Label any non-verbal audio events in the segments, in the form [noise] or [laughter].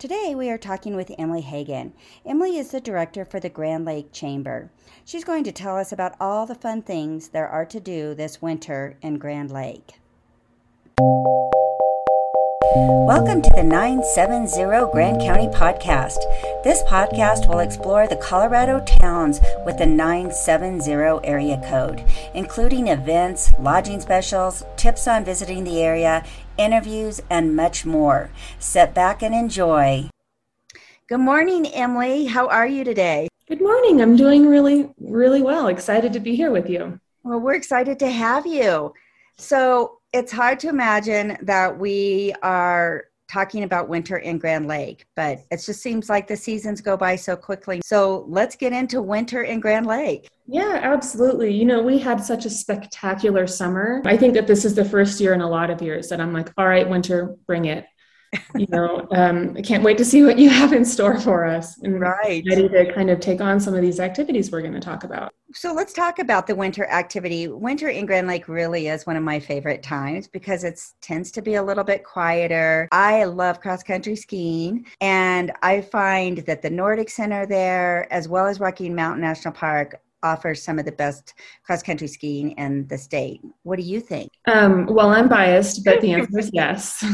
Today we are talking with Emily Hagen. Emily is the director for the Grand Lake Chamber. She's going to tell us about all the fun things there are to do this winter in Grand Lake. Welcome to the 970 Grand County Podcast. This podcast will explore the Colorado towns with the 970 area code, including events, lodging specials, tips on visiting the area, interviews, and much more. Sit back and enjoy. Good morning, Emily. How are you today? Good morning. I'm doing really, really well. Excited to be here with you. Well, we're excited to have you. So, it's hard to imagine that we are talking about winter in Grand Lake, but it just seems like the seasons go by so quickly. So let's get into winter in Grand Lake. Yeah, absolutely. You know, we had such a spectacular summer. I think that this is the first year in a lot of years that I'm like, all right, winter, bring it you know, um, I can't wait to see what you have in store for us and right. ready to kind of take on some of these activities we're going to talk about. So let's talk about the winter activity. Winter in Grand Lake really is one of my favorite times because it tends to be a little bit quieter. I love cross country skiing and I find that the Nordic Center there, as well as Rocky Mountain National Park, offers some of the best cross country skiing in the state. What do you think? Um, well, I'm biased, but the answer is [laughs] yes.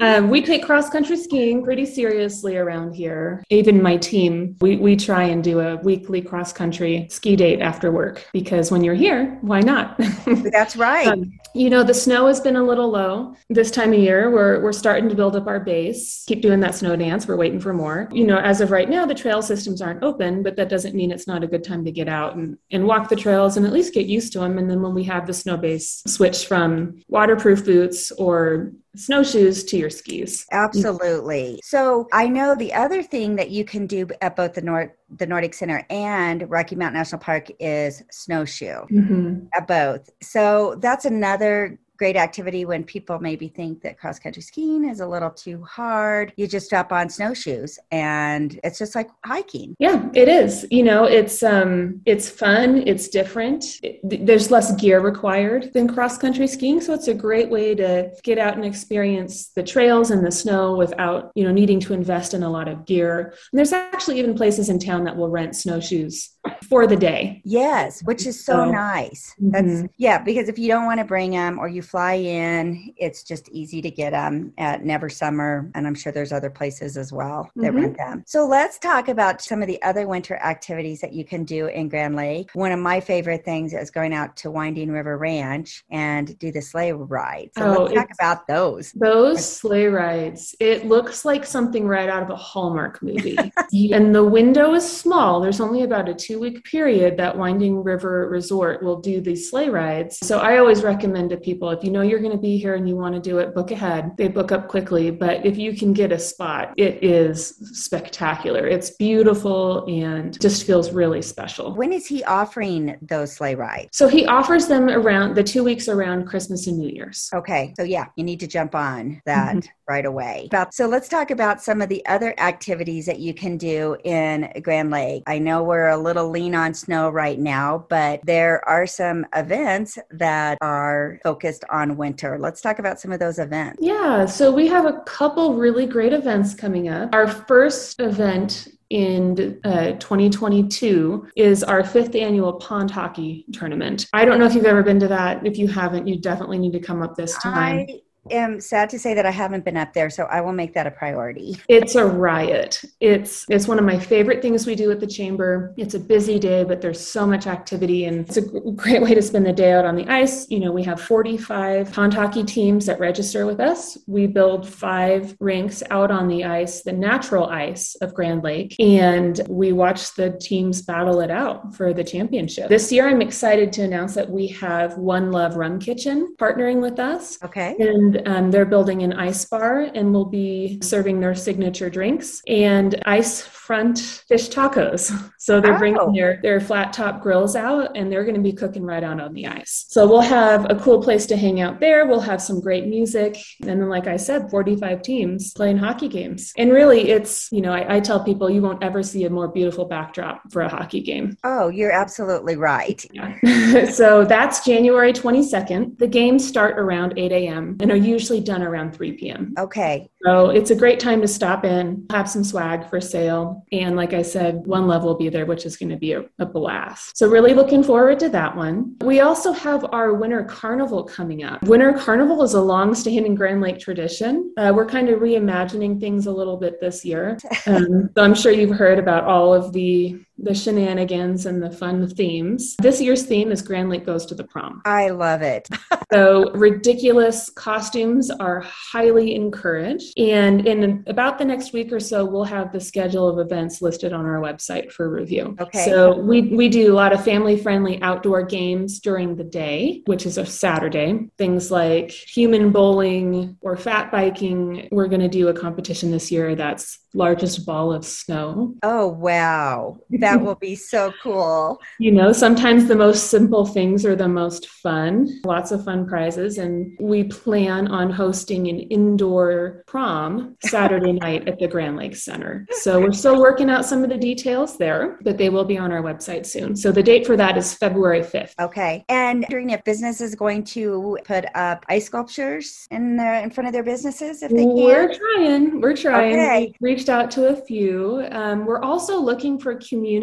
um, we take cross country skiing pretty seriously around here. Even my team, we, we try and do a weekly cross country ski date after work because when you're here, why not? [laughs] That's right. Um, you know, the snow has been a little low this time of year. We're, we're starting to build up our base, keep doing that snow dance. We're waiting for more. You know, as of right now, the trail systems aren't open, but that doesn't mean it's not a good time to get out and, and walk the trails and at least get used to them. And then when we have the snow base, switch from waterproof boots or snowshoes to your skis. Absolutely. So I know the other thing that you can do at both the North the Nordic Center and Rocky Mountain National Park is snowshoe mm-hmm. at both. So that's another great activity when people maybe think that cross country skiing is a little too hard. You just strap on snowshoes and it's just like hiking. Yeah, it is. You know, it's um it's fun, it's different. It, there's less gear required than cross country skiing, so it's a great way to get out and experience the trails and the snow without, you know, needing to invest in a lot of gear. And there's actually even places in town that will rent snowshoes for the day. Yes, which is so, so nice. That's mm-hmm. yeah, because if you don't want to bring them or you fly in. It's just easy to get them at Never Summer, and I'm sure there's other places as well that mm-hmm. rent them. So let's talk about some of the other winter activities that you can do in Grand Lake. One of my favorite things is going out to Winding River Ranch and do the sleigh ride. So oh, let's talk about those. Those sleigh rides. It looks like something right out of a Hallmark movie. [laughs] and the window is small. There's only about a two week period that Winding River Resort will do these sleigh rides. So I always recommend to people if you know you're going to be here and you want to do it, book ahead. They book up quickly, but if you can get a spot, it is spectacular. It's beautiful and just feels really special. When is he offering those sleigh rides? So he offers them around the two weeks around Christmas and New Year's. Okay. So yeah, you need to jump on that mm-hmm. right away. So let's talk about some of the other activities that you can do in Grand Lake. I know we're a little lean on snow right now, but there are some events that are focused on winter. Let's talk about some of those events. Yeah, so we have a couple really great events coming up. Our first event in uh, 2022 is our fifth annual pond hockey tournament. I don't know if you've ever been to that. If you haven't, you definitely need to come up this time. I am sad to say that I haven't been up there, so I will make that a priority. It's a riot. It's it's one of my favorite things we do at the chamber. It's a busy day, but there's so much activity, and it's a great way to spend the day out on the ice. You know, we have 45 pond hockey teams that register with us. We build five rinks out on the ice, the natural ice of Grand Lake, and we watch the teams battle it out for the championship. This year, I'm excited to announce that we have One Love Rum Kitchen partnering with us. Okay. And um, they're building an ice bar and will be serving their signature drinks. And ice front fish tacos. [laughs] So they're oh. bringing their, their flat top grills out and they're going to be cooking right out on the ice. So we'll have a cool place to hang out there. We'll have some great music. And then, like I said, 45 teams playing hockey games. And really, it's, you know, I, I tell people you won't ever see a more beautiful backdrop for a hockey game. Oh, you're absolutely right. Yeah. [laughs] so that's January 22nd. The games start around 8 a.m. and are usually done around 3 p.m. Okay. So it's a great time to stop in, have some swag for sale. And like I said, one level will be there, which is going to be a, a blast. So really looking forward to that one. We also have our Winter Carnival coming up. Winter Carnival is a long-standing Grand Lake tradition. Uh, we're kind of reimagining things a little bit this year. [laughs] Um, so I'm sure you've heard about all of the the shenanigans and the fun themes. This year's theme is Grand Lake Goes to the Prom. I love it. [laughs] so, ridiculous costumes are highly encouraged. And in about the next week or so, we'll have the schedule of events listed on our website for review. Okay. So, we, we do a lot of family friendly outdoor games during the day, which is a Saturday. Things like human bowling or fat biking. We're going to do a competition this year that's largest ball of snow. Oh, wow. That will be so cool. You know, sometimes the most simple things are the most fun. Lots of fun prizes. And we plan on hosting an indoor prom Saturday [laughs] night at the Grand Lakes Center. So we're still working out some of the details there, but they will be on our website soon. So the date for that is February 5th. Okay. And during if business is going to put up ice sculptures in the in front of their businesses if they can? We're trying. We're trying. Okay. We reached out to a few. Um, we're also looking for community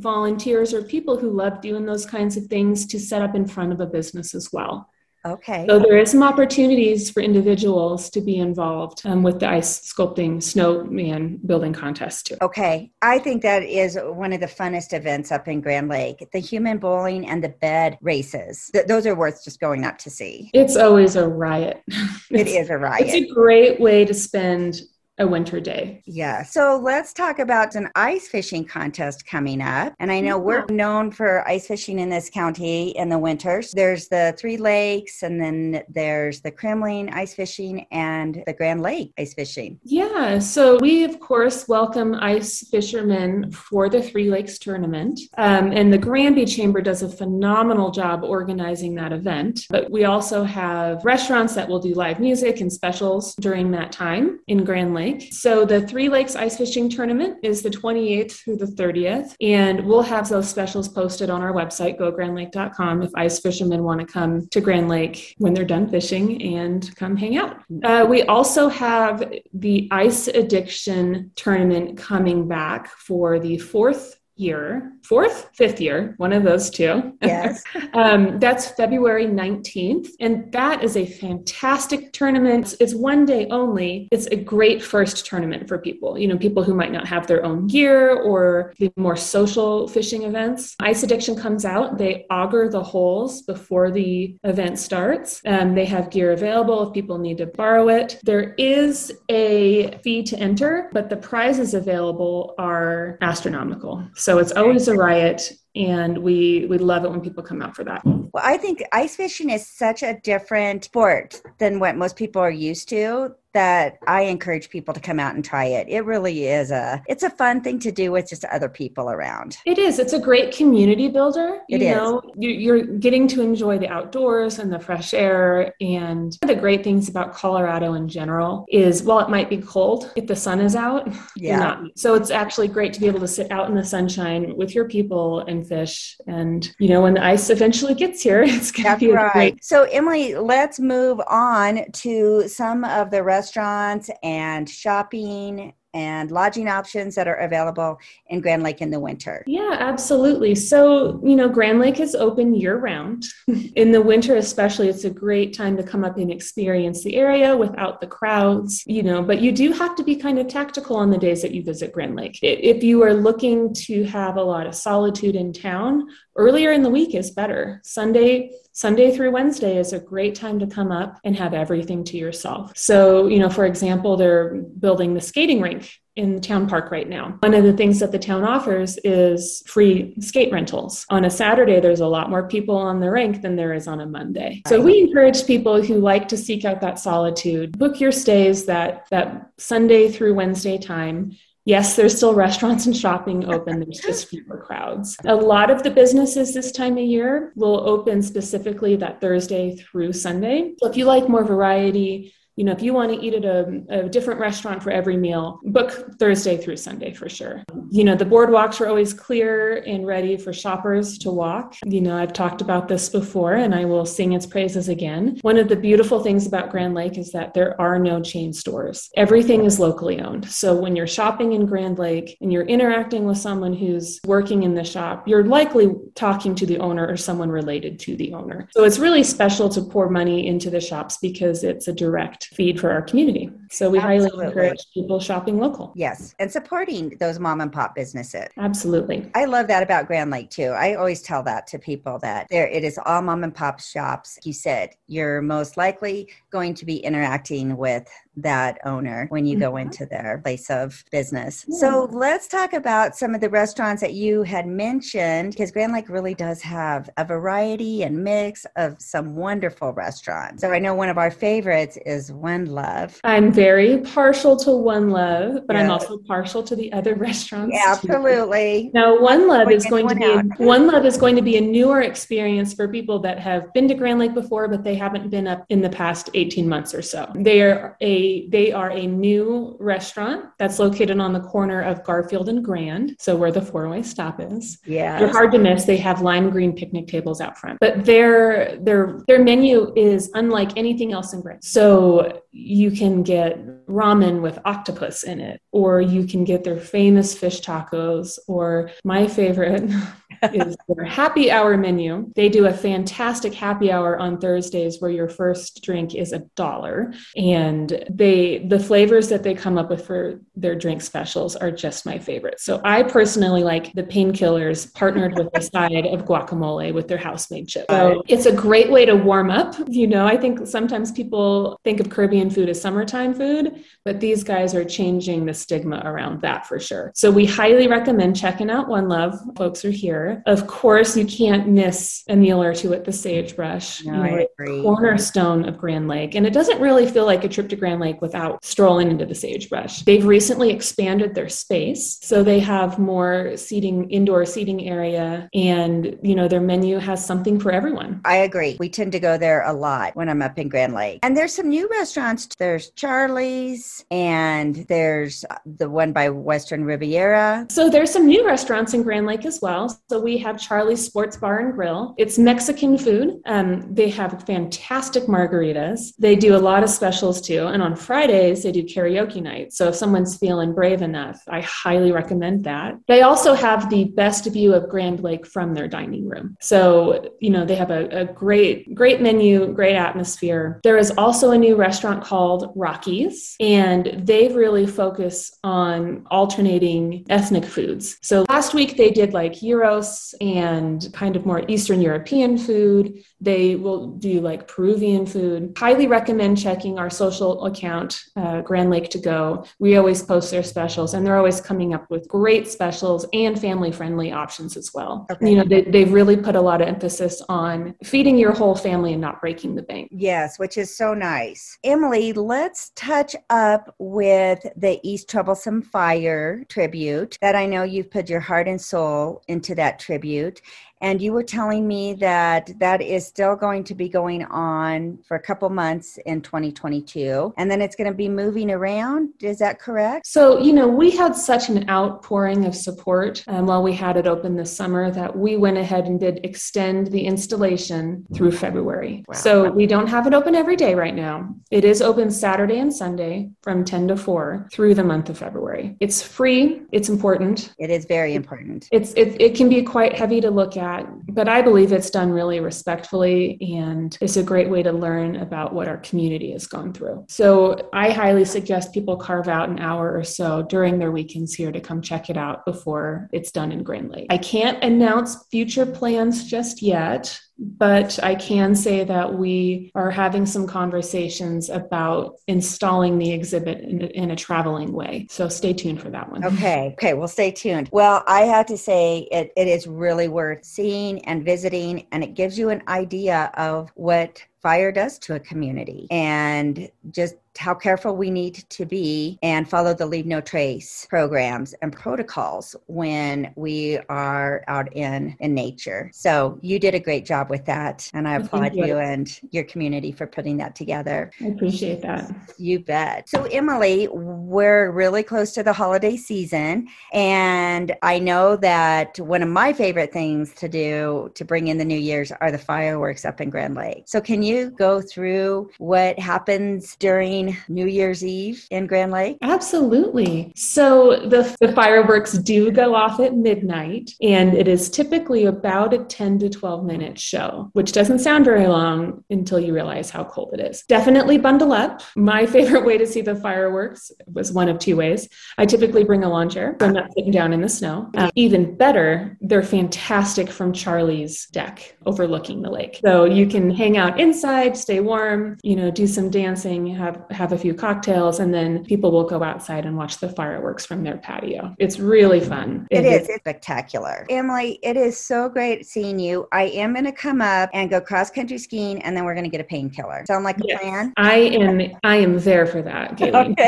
volunteers or people who love doing those kinds of things to set up in front of a business as well. Okay. So there is some opportunities for individuals to be involved um, with the ice sculpting snowman building contest too. Okay. I think that is one of the funnest events up in Grand Lake. The human bowling and the bed races. Th- those are worth just going up to see. It's always a riot. [laughs] It is a riot. It's a great way to spend a winter day. Yeah. So let's talk about an ice fishing contest coming up. And I know we're known for ice fishing in this county in the winters. There's the Three Lakes, and then there's the Kremmling ice fishing and the Grand Lake ice fishing. Yeah. So we, of course, welcome ice fishermen for the Three Lakes tournament. Um, and the Granby Chamber does a phenomenal job organizing that event. But we also have restaurants that will do live music and specials during that time in Grand Lake. So the Three Lakes Ice Fishing Tournament is the 28th through the 30th, and we'll have those specials posted on our website, gograndlake.com, if ice fishermen want to come to Grand Lake when they're done fishing and come hang out. Uh, we also have the Ice Addiction Tournament coming back for the fourth year, fourth, fifth year, one of those two. Yes. [laughs] um, that's February 19th. And that is a fantastic tournament. It's, one day only. It's a great first tournament for people, you know, people who might not have their own gear or the more social fishing events. Ice Addiction comes out, they auger the holes before the event starts. Um, they have gear available if people need to borrow it. There is a fee to enter, but the prizes available are astronomical. So it's always a riot and we we love it when people come out for that. Well, I think ice fishing is such a different sport than what most people are used to that I encourage people to come out and try it. It really is a it's a fun thing to do with just other people around. It is. It's a great community builder. You It is. know, you, you're getting to enjoy the outdoors and the fresh air. And one of the great things about Colorado in general is while it might be cold, if the sun is out, [laughs] Yeah. not. So it's actually great to be able to sit out in the sunshine with your people and fish. And you know, when the ice eventually gets here, [laughs] it's going to That's be a right. great. So, Emily, let's move on to some of the restaurants and shopping and lodging options that are available in Grand Lake in the winter. Yeah, absolutely. So, you know, Grand Lake is open year round. [laughs] In the winter, especially, it's a great time to come up and experience the area without the crowds, you know, but you do have to be kind of tactical on the days that you visit Grand Lake. If you are looking to have a lot of solitude in town, earlier in the week is better. Sunday, Sunday through Wednesday is a great time to come up and have everything to yourself. So, you know, for example, they're building the skating rink in the town park right now. One of the things that the town offers is free skate rentals. On a Saturday, there's a lot more people on the rink than there is on a Monday. So we encourage people who like to seek out that solitude, book your stays that that Sunday through Wednesday time. Yes, there's still restaurants and shopping open. There's just fewer crowds. A lot of the businesses this time of year will open specifically that Thursday through Sunday. So if you like more variety, you know, if you want to eat at a, a different restaurant for every meal, book Thursday through Sunday for sure. You know, the boardwalks are always clear and ready for shoppers to walk. You know, I've talked about this before and I will sing its praises again. One of the beautiful things about Grand Lake is that there are no chain stores. Everything is locally owned. So when you're shopping in Grand Lake and you're interacting with someone who's working in the shop, you're likely talking to the owner or someone related to the owner. So it's really special to pour money into the shops because it's a direct feed for our community. So we Absolutely. highly encourage people shopping local. Yes, and supporting those mom and pop businesses. Absolutely. I love that about Grand Lake too. I always tell that to people that there it is all mom and pop shops. You said you're most likely going to be interacting with that owner when you go mm-hmm. into their place of business. Yeah. So let's talk about some of the restaurants that you had mentioned because Grand Lake really does have a variety and mix of some wonderful restaurants. So I know one of our favorites is One Love. I'm very partial to One Love, but I'm also partial to the other [laughs] restaurants. Yeah, absolutely. Too. Now One Love is going to be a, One Love is going to be a newer experience for people that have been to Grand Lake before but they haven't been up in the past 18 months or so. They are a they are a new restaurant that's located on the corner of Garfield and Grand, so where the four-way stop is. Yeah, they're hard to miss. They have lime green picnic tables out front, but their their their menu is unlike anything else in Grand. So you can get ramen with octopus in it, or you can get their famous fish tacos, or my favorite. [laughs] is their happy hour menu. They do a fantastic happy hour on Thursdays where your first drink is a dollar. And they the flavors that they come up with for their drink specials are just my favorite. So I personally like the painkillers partnered with a [laughs] side of guacamole with their house made chips. So it's a great way to warm up. You know, I think sometimes people think of Caribbean food as summertime food, but these guys are changing the stigma around that for sure. So we highly recommend checking out One Love. Folks are here. Of course, you can't miss a meal or two at the Sagebrush. No, you know, cornerstone of Grand Lake. And it doesn't really feel like a trip to Grand Lake without strolling into the Sagebrush. They've recently expanded their space. So they have more seating, indoor seating area, and you know, their menu has something for everyone. I agree. We tend to go there a lot when I'm up in Grand Lake. And there's some new restaurants. There's Charlie's and there's uh, the one by Western Riviera. So there's some new restaurants in Grand Lake as well. So we have Charlie's Sports Bar and Grill. It's Mexican food. Um, they have fantastic margaritas. They do a lot of specials too. And on Fridays, they do karaoke night. So if someone's feeling brave enough, I highly recommend that. They also have the best view of Grand Lake from their dining room. So, you know, they have a, a great, great menu, great atmosphere. There is also a new restaurant called Rockies, and they really focus on alternating ethnic foods. So last week they did like gyros and kind of more Eastern European food. They will do like Peruvian food. Highly recommend checking our social account, uh, Grand Lake to Go. We always post their specials, and they're always coming up with great specials and family friendly options as well. Okay. You know, they, they've really put a lot of emphasis on feeding your whole family and not breaking the bank. Yes, which is so nice. Emily, let's touch up with the East Troublesome Fire tribute that I know you've put your heart and soul into that tribute and you were telling me that that is still going to be going on for a couple months in 2022. And then it's going to be moving around. Is that correct? So, you know, we had such an outpouring of support um, while we had it open this summer that we went ahead and did extend the installation through February. Wow. So we don't have it open every day right now. It is open Saturday and Sunday from 10 to 4 through the month of February. It's free. It's important. It is very important. It's, it, it can be quite heavy to look at that. But I believe it's done really respectfully and it's a great way to learn about what our community has gone through. So I highly suggest people carve out an hour or so during their weekends here to come check it out before it's done in Grand Lake. I can't announce future plans just yet but I can say that we are having some conversations about installing the exhibit in, in, a traveling way. So stay tuned for that one. Okay. Okay. We'll stay tuned. Well, I have to say it, it is really worth seeing and visiting, and it gives you an idea of what fire does to a community and just how careful we need to be and follow the leave no trace programs and protocols when we are out in in nature. So you did a great job with that, and I applaud you. you and your community for putting that together. I appreciate that. You bet. So Emily, we're really close to the holiday season, and I know that one of my favorite things to do to bring in the New Year's are the fireworks up in Grand Lake. So can you go through what happens during New Year's Eve in Grand Lake? Absolutely. So the, the fireworks do go off at midnight, and it is typically about a 10 to 12 minute show, which doesn't sound very long until you realize how cold it is. Definitely bundle up. My [laughs] favorite way to see the fireworks was one of two ways. I typically bring a lawn chair, so I'm not sitting down in the snow. Uh, even better, they're fantastic from Charlie's deck overlooking the lake. So you can hang out inside, stay warm, you know, do some dancing, have have a few cocktails, and then people will go outside and watch the fireworks from their patio. It's really fun. It, it is. It's spectacular. Emily, it is so great seeing you. I am going to come up and go cross country skiing, and then we're going to get a painkiller. Sound like a yes. plan? I am. I am there for that, Kaylee.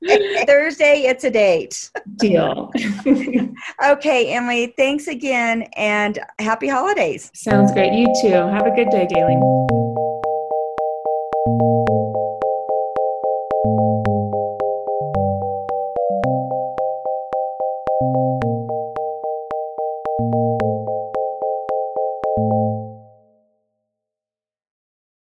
[laughs] Thursday, it's a date. Deal. [laughs] okay, Emily. Thanks again, and happy holidays. Sounds great. You too. Have a good day, Galen.